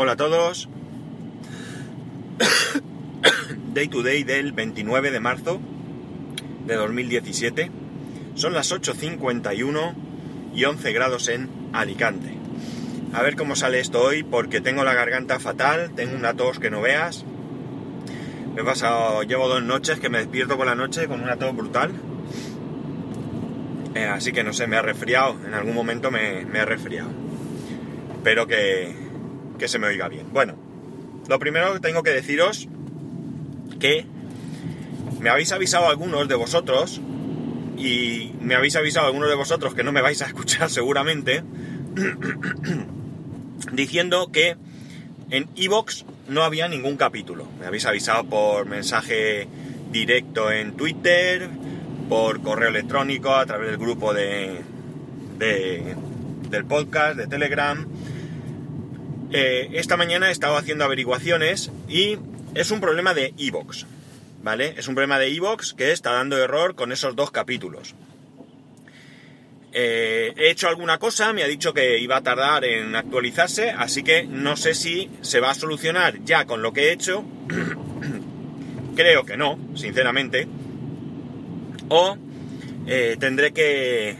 Hola a todos. Day to day del 29 de marzo de 2017. Son las 8.51 y 11 grados en Alicante. A ver cómo sale esto hoy porque tengo la garganta fatal, tengo una tos que no veas. Me he pasado, llevo dos noches que me despierto con la noche con una tos brutal. Eh, así que no sé, me ha resfriado, en algún momento me, me he resfriado. Espero que, que se me oiga bien. Bueno, lo primero que tengo que deciros que me habéis avisado algunos de vosotros y me habéis avisado algunos de vosotros que no me vais a escuchar seguramente diciendo que en Evox no había ningún capítulo. Me habéis avisado por mensaje directo en Twitter, por correo electrónico, a través del grupo de, del podcast, de Telegram. Eh, esta mañana he estado haciendo averiguaciones y es un problema de Evox, ¿vale? Es un problema de Evox que está dando error con esos dos capítulos. Eh, he hecho alguna cosa, me ha dicho que iba a tardar en actualizarse, así que no sé si se va a solucionar ya con lo que he hecho. Creo que no, sinceramente. O eh, tendré que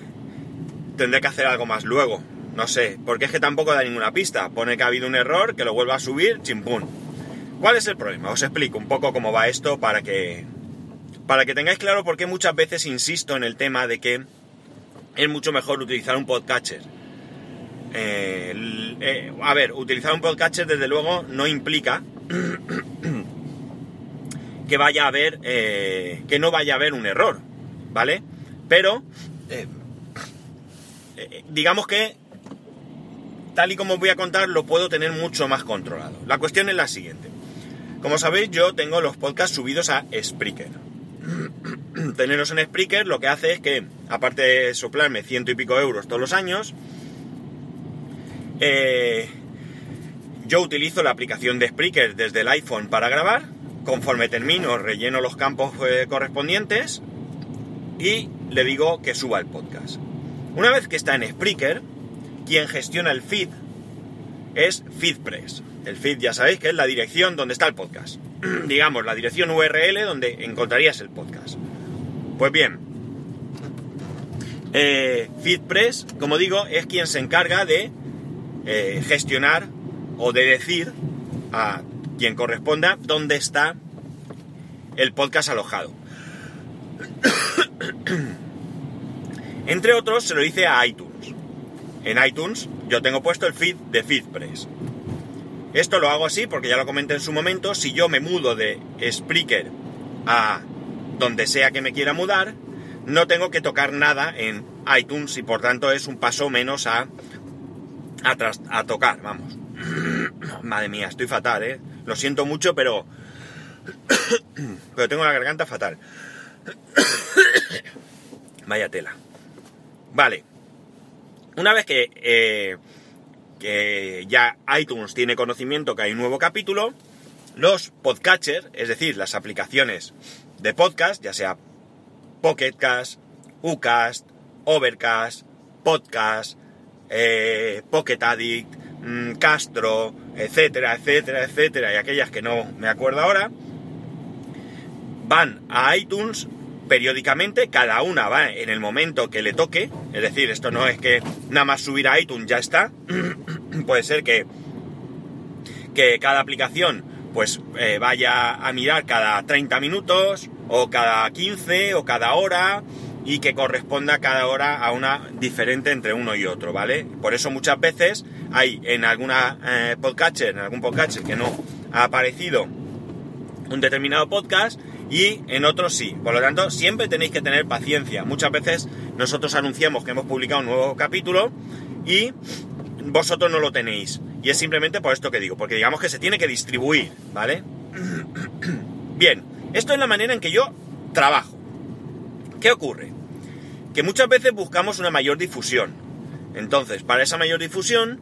tendré que hacer algo más luego. No sé, porque es que tampoco da ninguna pista. Pone que ha habido un error, que lo vuelva a subir, chimpún. ¿Cuál es el problema? Os explico un poco cómo va esto para que para que tengáis claro por qué muchas veces insisto en el tema de que es mucho mejor utilizar un podcatcher. Eh, eh, a ver, utilizar un podcatcher desde luego no implica que vaya a haber eh, que no vaya a haber un error, ¿vale? Pero digamos que tal y como os voy a contar, lo puedo tener mucho más controlado. La cuestión es la siguiente. Como sabéis, yo tengo los podcasts subidos a Spreaker. Tenerlos en Spreaker lo que hace es que, aparte de soplarme ciento y pico euros todos los años, eh, yo utilizo la aplicación de Spreaker desde el iPhone para grabar. Conforme termino, relleno los campos eh, correspondientes y le digo que suba el podcast. Una vez que está en Spreaker, quien gestiona el feed es FeedPress. El feed ya sabéis que es la dirección donde está el podcast. Digamos, la dirección URL donde encontrarías el podcast. Pues bien, eh, FeedPress, como digo, es quien se encarga de eh, gestionar o de decir a quien corresponda dónde está el podcast alojado. Entre otros, se lo dice a iTunes en iTunes yo tengo puesto el feed de FeedPress. Esto lo hago así porque ya lo comenté en su momento, si yo me mudo de Spreaker a donde sea que me quiera mudar, no tengo que tocar nada en iTunes y por tanto es un paso menos a, a, tocar, vamos. Madre mía, estoy fatal, ¿eh? Lo siento mucho, pero... pero tengo la garganta fatal. Vaya tela. Vale, una vez eh, que, ya iTunes tiene conocimiento que hay un nuevo capítulo, los podcatchers, es decir, las aplicaciones de podcast, ya sea Pocketcast, Ucast, Overcast, Podcast, eh, Pocket Addict, mm, Castro, etcétera, etcétera, etcétera, y aquellas que no me acuerdo ahora, van a iTunes periódicamente, cada una va en el momento que le toque, es decir, esto no es que nada más subir a iTunes ya está, puede ser que, que cada aplicación pues eh, vaya a mirar cada 30 minutos o cada 15 o cada hora y que corresponda cada hora a una diferente entre uno y otro, ¿vale? Por eso muchas veces hay en alguna eh, en algún podcatcher que no ha aparecido un determinado podcast y en otros sí. Por lo tanto, siempre tenéis que tener paciencia. Muchas veces nosotros anunciamos que hemos publicado un nuevo capítulo y vosotros no lo tenéis. Y es simplemente por esto que digo, porque digamos que se tiene que distribuir, ¿vale? Bien, esto es la manera en que yo trabajo. ¿Qué ocurre? Que muchas veces buscamos una mayor difusión. Entonces, para esa mayor difusión,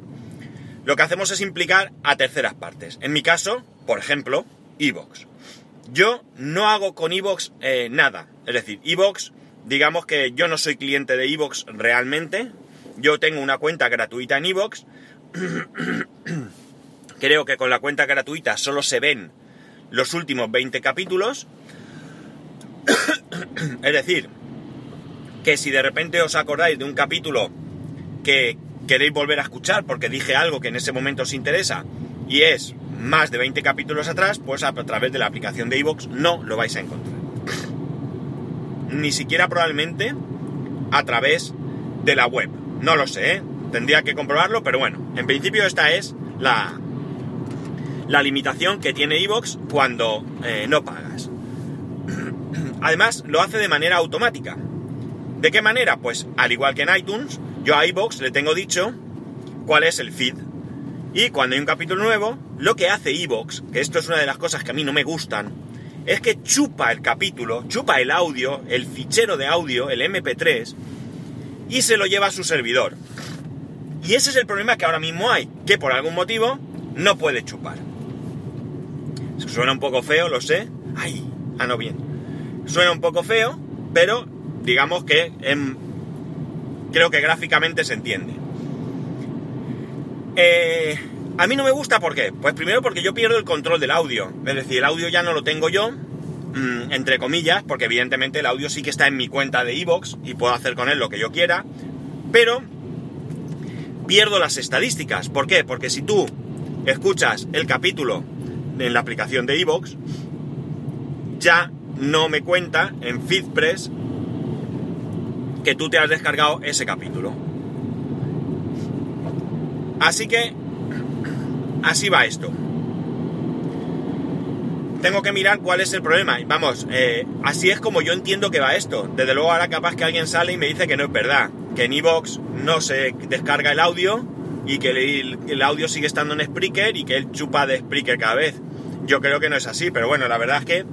lo que hacemos es implicar a terceras partes. En mi caso, por ejemplo, Evox. Yo no hago con Evox eh, nada. Es decir, Evox, digamos que yo no soy cliente de Evox realmente. Yo tengo una cuenta gratuita en Evox. Creo que con la cuenta gratuita solo se ven los últimos 20 capítulos. es decir, que si de repente os acordáis de un capítulo que queréis volver a escuchar porque dije algo que en ese momento os interesa y es más de 20 capítulos atrás, pues a través de la aplicación de iVoox no lo vais a encontrar. Ni siquiera probablemente a través de la web. No lo sé, ¿eh? tendría que comprobarlo, pero bueno, en principio esta es la, la limitación que tiene iVoox cuando eh, no pagas. Además, lo hace de manera automática. ¿De qué manera? Pues al igual que en iTunes, yo a iVoox le tengo dicho cuál es el feed. Y cuando hay un capítulo nuevo, lo que hace iVoox, que esto es una de las cosas que a mí no me gustan, es que chupa el capítulo, chupa el audio, el fichero de audio, el MP3, y se lo lleva a su servidor. Y ese es el problema que ahora mismo hay, que por algún motivo no puede chupar. Suena un poco feo, lo sé. Ay, ah, no bien. Suena un poco feo, pero digamos que creo que gráficamente se entiende. Eh, a mí no me gusta, ¿por qué? Pues primero porque yo pierdo el control del audio. Es decir, el audio ya no lo tengo yo, mm, entre comillas, porque evidentemente el audio sí que está en mi cuenta de Evox y puedo hacer con él lo que yo quiera, pero pierdo las estadísticas. ¿Por qué? Porque si tú escuchas el capítulo en la aplicación de Evox, ya no me cuenta en FeedPress que tú te has descargado ese capítulo. Así que así va esto. Tengo que mirar cuál es el problema. Vamos, eh, así es como yo entiendo que va esto. Desde luego ahora capaz que alguien sale y me dice que no es verdad. Que en Evox no se descarga el audio y que el, audio sigue estando en Spreaker y que él chupa de Spreaker cada vez. Yo creo que no es así, pero bueno, la verdad es que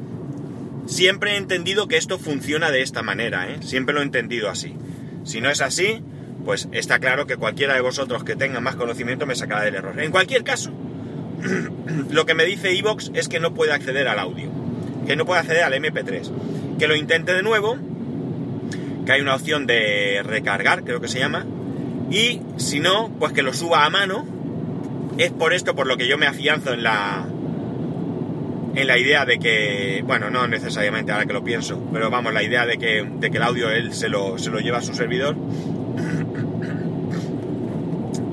siempre he entendido que esto funciona de esta manera, ¿eh? Siempre lo he entendido así. Si no es así, pues está claro que cualquiera de vosotros que tenga más conocimiento me sacará del error. En cualquier caso, lo que me dice Evox es que no puede acceder al audio, que no puede acceder al MP3, que lo intente de nuevo, que hay una opción de recargar, creo que se llama, y si no, pues que lo suba a mano. Es por esto por lo que yo me afianzo en la en la idea de que, bueno, no necesariamente ahora que lo pienso, pero vamos, la idea de que, de que el audio él se lo, se lo lleva a su servidor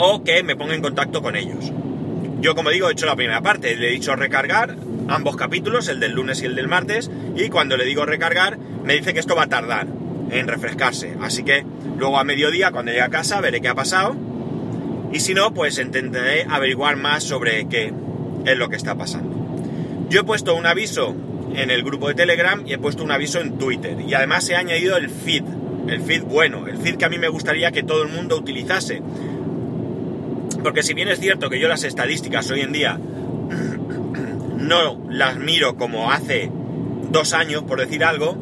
o que me ponga en contacto con ellos. Yo, como digo, he hecho la primera parte, le he dicho recargar ambos capítulos, el del lunes y el del martes, y cuando le digo recargar, me dice que esto va a tardar en refrescarse. Así que luego a mediodía, cuando llegue a casa, veré qué ha pasado, y si no, pues intentaré averiguar más sobre qué es lo que está pasando. Yo he puesto un aviso en el grupo de Telegram y he puesto un aviso en Twitter, y además he añadido el feed, el feed bueno, el feed que a mí me gustaría que todo el mundo utilizase porque si bien es cierto que yo las estadísticas hoy en día no las miro como hace dos años, por decir algo,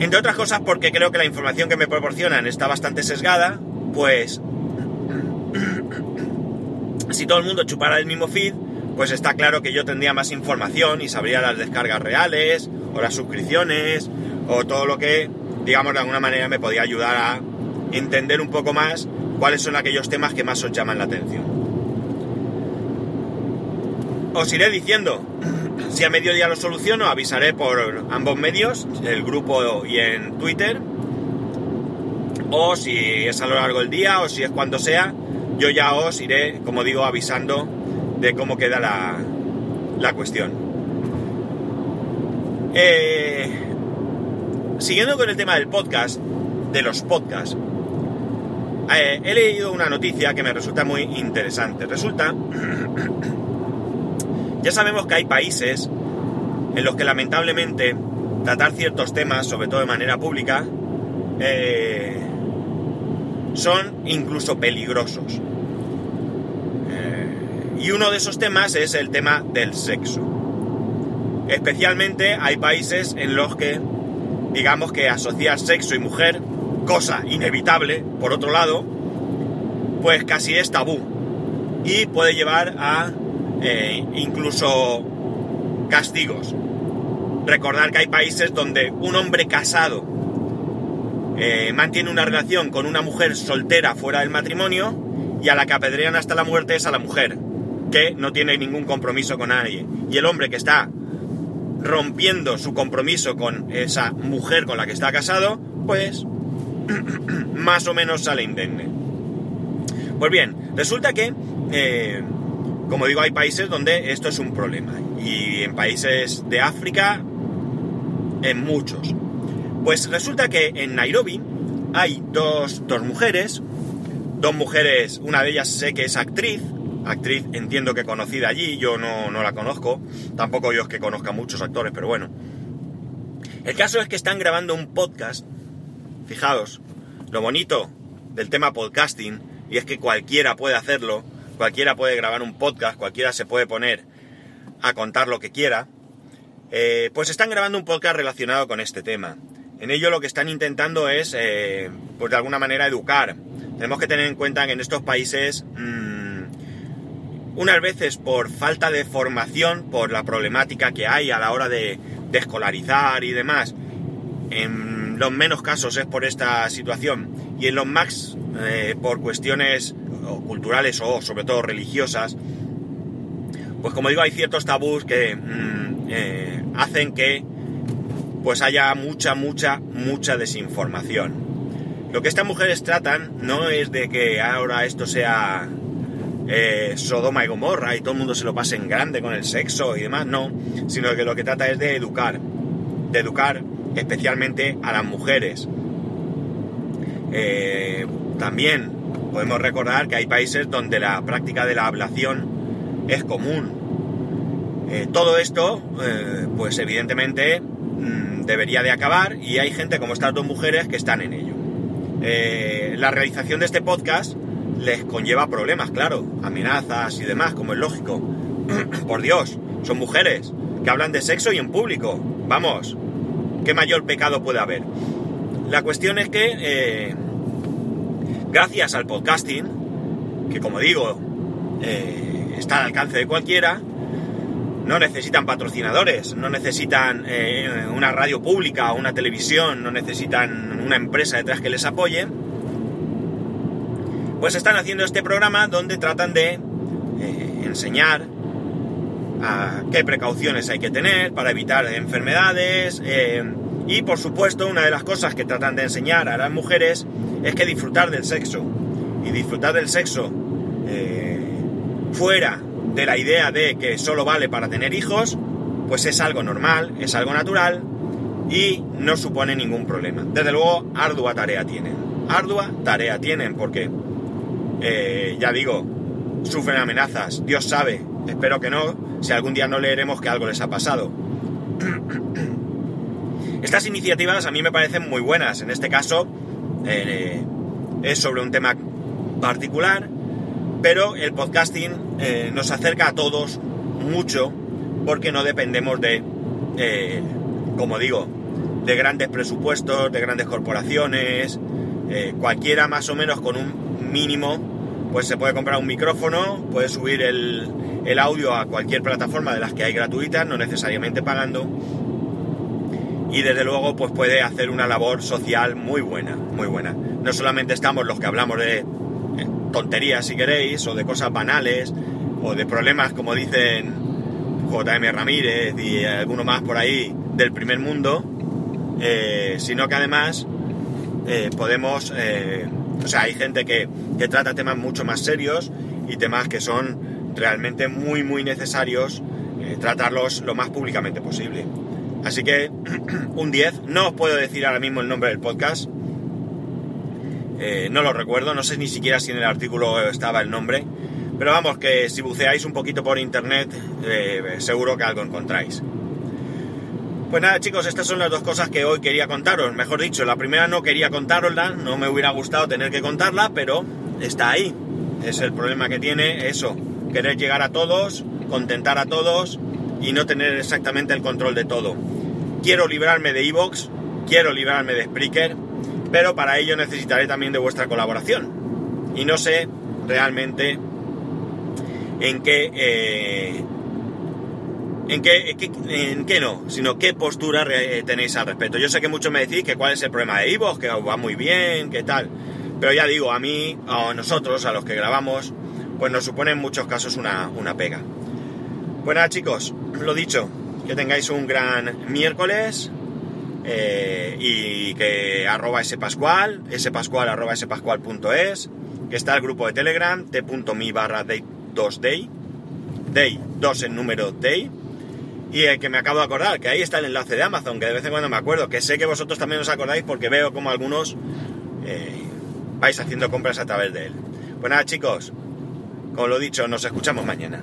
entre otras cosas porque creo que la información que me proporcionan está bastante sesgada, pues si todo el mundo chupara el mismo feed, pues está claro que yo tendría más información y sabría las descargas reales, o las suscripciones, o todo lo que, digamos, de alguna manera me podía ayudar a entender un poco más cuáles son aquellos temas que más os llaman la atención. Os iré diciendo, si a mediodía lo soluciono, avisaré por ambos medios, el grupo y en Twitter, o si es a lo largo del día, o si es cuando sea, yo ya os iré, como digo, avisando de cómo queda la, la cuestión. Eh, siguiendo con el tema del podcast, de los podcasts, eh, he leído una noticia que me resulta muy interesante. Resulta, ya sabemos que hay países en los que lamentablemente tratar ciertos temas, sobre todo de manera pública, eh, son incluso peligrosos. Eh, y uno de esos temas es el tema del sexo. Especialmente hay países en los que, digamos que asociar sexo y mujer cosa inevitable, por otro lado, pues casi es tabú y puede llevar a eh, incluso castigos. Recordar que hay países donde un hombre casado eh, mantiene una relación con una mujer soltera fuera del matrimonio y a la que apedrean hasta la muerte es a la mujer. que no tiene ningún compromiso con nadie. Y el hombre que está rompiendo su compromiso con esa mujer con la que está casado, pues más o menos sale indemne. Pues bien, resulta que, eh, como digo, hay países donde esto es un problema. Y en países de África, en muchos. Pues resulta que en Nairobi hay dos, dos mujeres, dos mujeres, una de ellas sé que es actriz, actriz entiendo que conocida allí, yo no, no la conozco, tampoco yo es que conozca muchos actores, pero bueno. El caso es que están grabando un podcast, fijaos, lo bonito del tema podcasting, y es que cualquiera puede hacerlo, cualquiera puede grabar un podcast, cualquiera se puede poner a contar lo que quiera, eh, pues están grabando un podcast relacionado con este tema. En ello lo que están intentando es, eh, pues de alguna manera, educar. Tenemos que tener en cuenta que en estos países, mm, unas veces por falta de formación, por la problemática que hay a la hora de, escolarizar y demás, en los menos casos es por esta situación y en los más eh, por cuestiones culturales o sobre todo religiosas, pues como digo, hay ciertos tabús que mm, eh, hacen que pues haya mucha, mucha, mucha desinformación. Lo que estas mujeres tratan no es de que ahora esto sea eh, Sodoma y Gomorra y todo el mundo se lo pase en grande con el sexo y demás, no, sino que lo que trata es de educar, de educar especialmente a las mujeres. Eh, también podemos recordar que hay países donde la práctica de la ablación es común. Eh, todo esto, pues evidentemente Mm, debería de acabar y hay gente como estas dos mujeres que están en ello. Eh, la realización de este podcast les conlleva problemas, claro, amenazas y demás, como es lógico. Por Dios, son mujeres que hablan de sexo y en público. Vamos, ¿qué mayor pecado puede haber? La cuestión es que, eh, gracias al podcasting, que como digo, eh, está al alcance de cualquiera, no necesitan patrocinadores, no necesitan eh, una radio pública o una televisión, no necesitan una empresa detrás que les apoye, pues están haciendo este programa donde tratan de enseñar qué precauciones hay que tener para evitar enfermedades eh, y por supuesto una de las cosas que tratan de enseñar a las mujeres es que disfrutar del sexo y disfrutar del sexo fuera de la idea de que solo vale para tener hijos, pues es algo normal, es algo natural y no supone ningún problema. Desde luego, ardua tarea tienen. Ardua tarea tienen porque, eh, ya digo, sufren amenazas. Dios sabe, espero que no, si algún día no leeremos que algo les ha pasado. Estas iniciativas a mí me parecen muy buenas. En este caso, eh, es sobre un tema particular pero el podcasting eh, nos acerca a todos mucho porque no dependemos de, eh, como digo, de grandes presupuestos, de grandes corporaciones. Cualquiera más o menos con un mínimo, pues se puede comprar un micrófono, puede subir el, el audio a cualquier plataforma de las que hay gratuitas, no necesariamente pagando. Y desde luego, pues puede hacer una labor social muy buena, muy buena. No solamente estamos los que hablamos de tonterías si queréis, o de cosas banales, o de problemas como dicen JM Ramírez y alguno más por ahí del primer mundo, eh, sino que además eh, podemos, eh, o sea, hay gente que, que trata temas mucho más serios y temas que son realmente muy, muy necesarios tratarlos lo más públicamente posible. Así que un 10, no os puedo decir ahora mismo el nombre del podcast, eh, no lo recuerdo, no sé ni siquiera si en el artículo estaba el nombre, pero vamos, que si buceáis un poquito por internet, eh, seguro que algo encontráis. Pues nada chicos, estas son las dos cosas que hoy quería contaros. Mejor dicho, la primera no quería contarosla, no me hubiera gustado tener que contarla, pero está ahí. Es el problema que tiene eso, querer llegar a todos, contentar a todos y no tener exactamente el control de todo. Quiero librarme de Evox, quiero librarme de Spreaker, pero para ello necesitaré también de vuestra colaboración. Y no sé realmente en qué, eh, en, qué, en qué no, sino qué postura tenéis al respecto. Yo sé que muchos me decís que cuál es el problema de Ivo, que va muy bien, que tal. Pero ya digo, a mí, a nosotros, a los que grabamos, pues nos supone en muchos casos una, una pega. Bueno chicos, lo dicho, que tengáis un gran miércoles eh, y que arroba pascual, spascual arroba spascual.es, que está el grupo de Telegram, t.mi barra day 2day, day 2 en número day, y el que me acabo de acordar, que ahí está el enlace de Amazon, que de vez en cuando me acuerdo, que sé que vosotros también os acordáis porque veo como algunos eh, vais haciendo compras a través de él. Pues nada chicos, como lo dicho, nos escuchamos mañana.